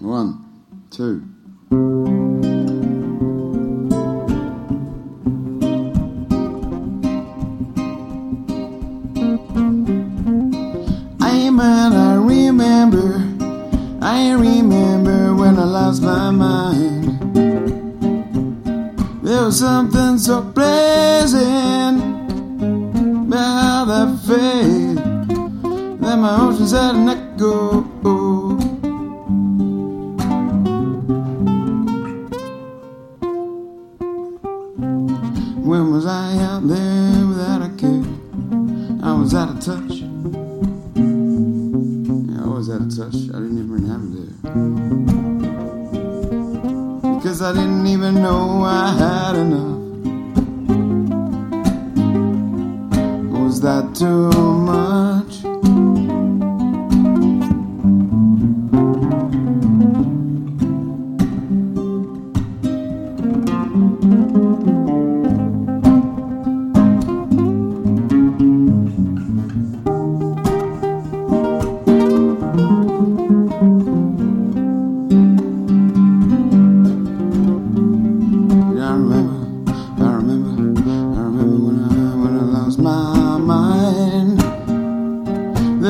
One, two. I man, I remember, I remember when I lost my mind. There was something so pleasant about that faith that my oceans had an echo. When was I out there without a care? I was out of touch. Yeah, I was out of touch. I didn't even have it there. Because I didn't even know I had enough. Was that too much?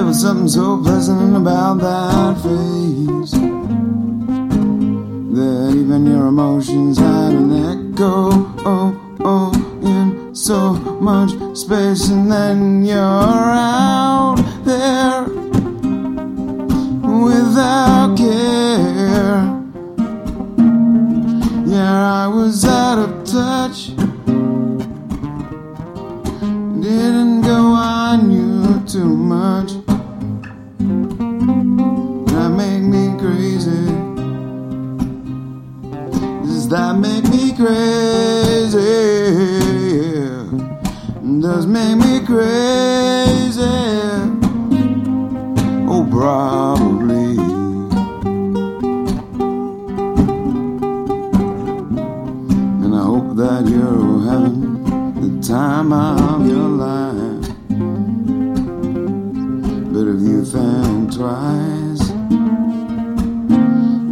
Was something so pleasant about that face that even your emotions had an echo. Oh, oh, in so much space, and then you're out there without care. Yeah, I was out of touch. Didn't go on you too much. Crazy? Does make me crazy? Oh, probably. And I hope that you're having the time of your life. But if you think twice,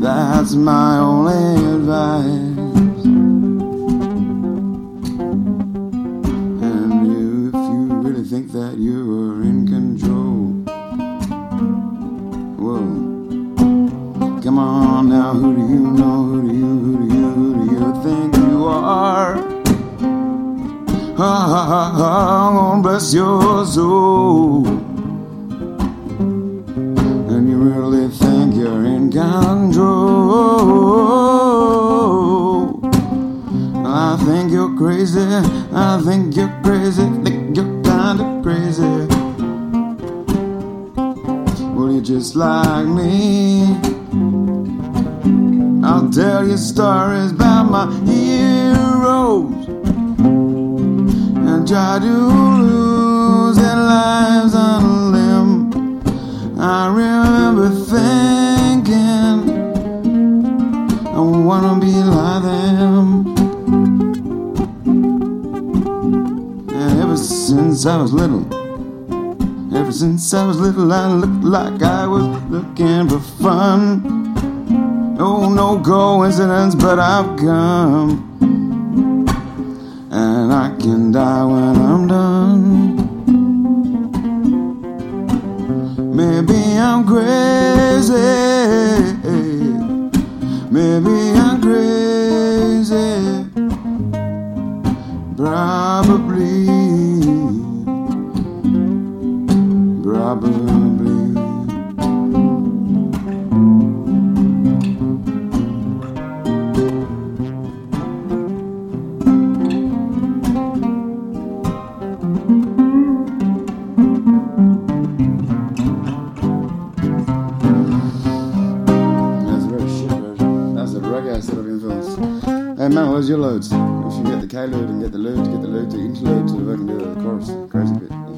that's my only advice. Now, who do you know? Who do you, who do you, who do you think you are? Ah, ah, ah, ah gonna bless your soul. And you really think you're in control? I think you're crazy. I think you're crazy. Think you're kinda crazy. Well, you're just like me. I'll tell you stories about my heroes and try to lose their lives on a limb. I remember thinking I wanna be like them. And ever since I was little, ever since I was little, I looked like I was looking for fun. Coincidence, but I've come. And I can die when I'm done. Maybe I'm crazy. Of influence. Hey man, where's your loads? If you get the K load and get the load to get the load to interlude to the fucking do the chorus. Crazy bit.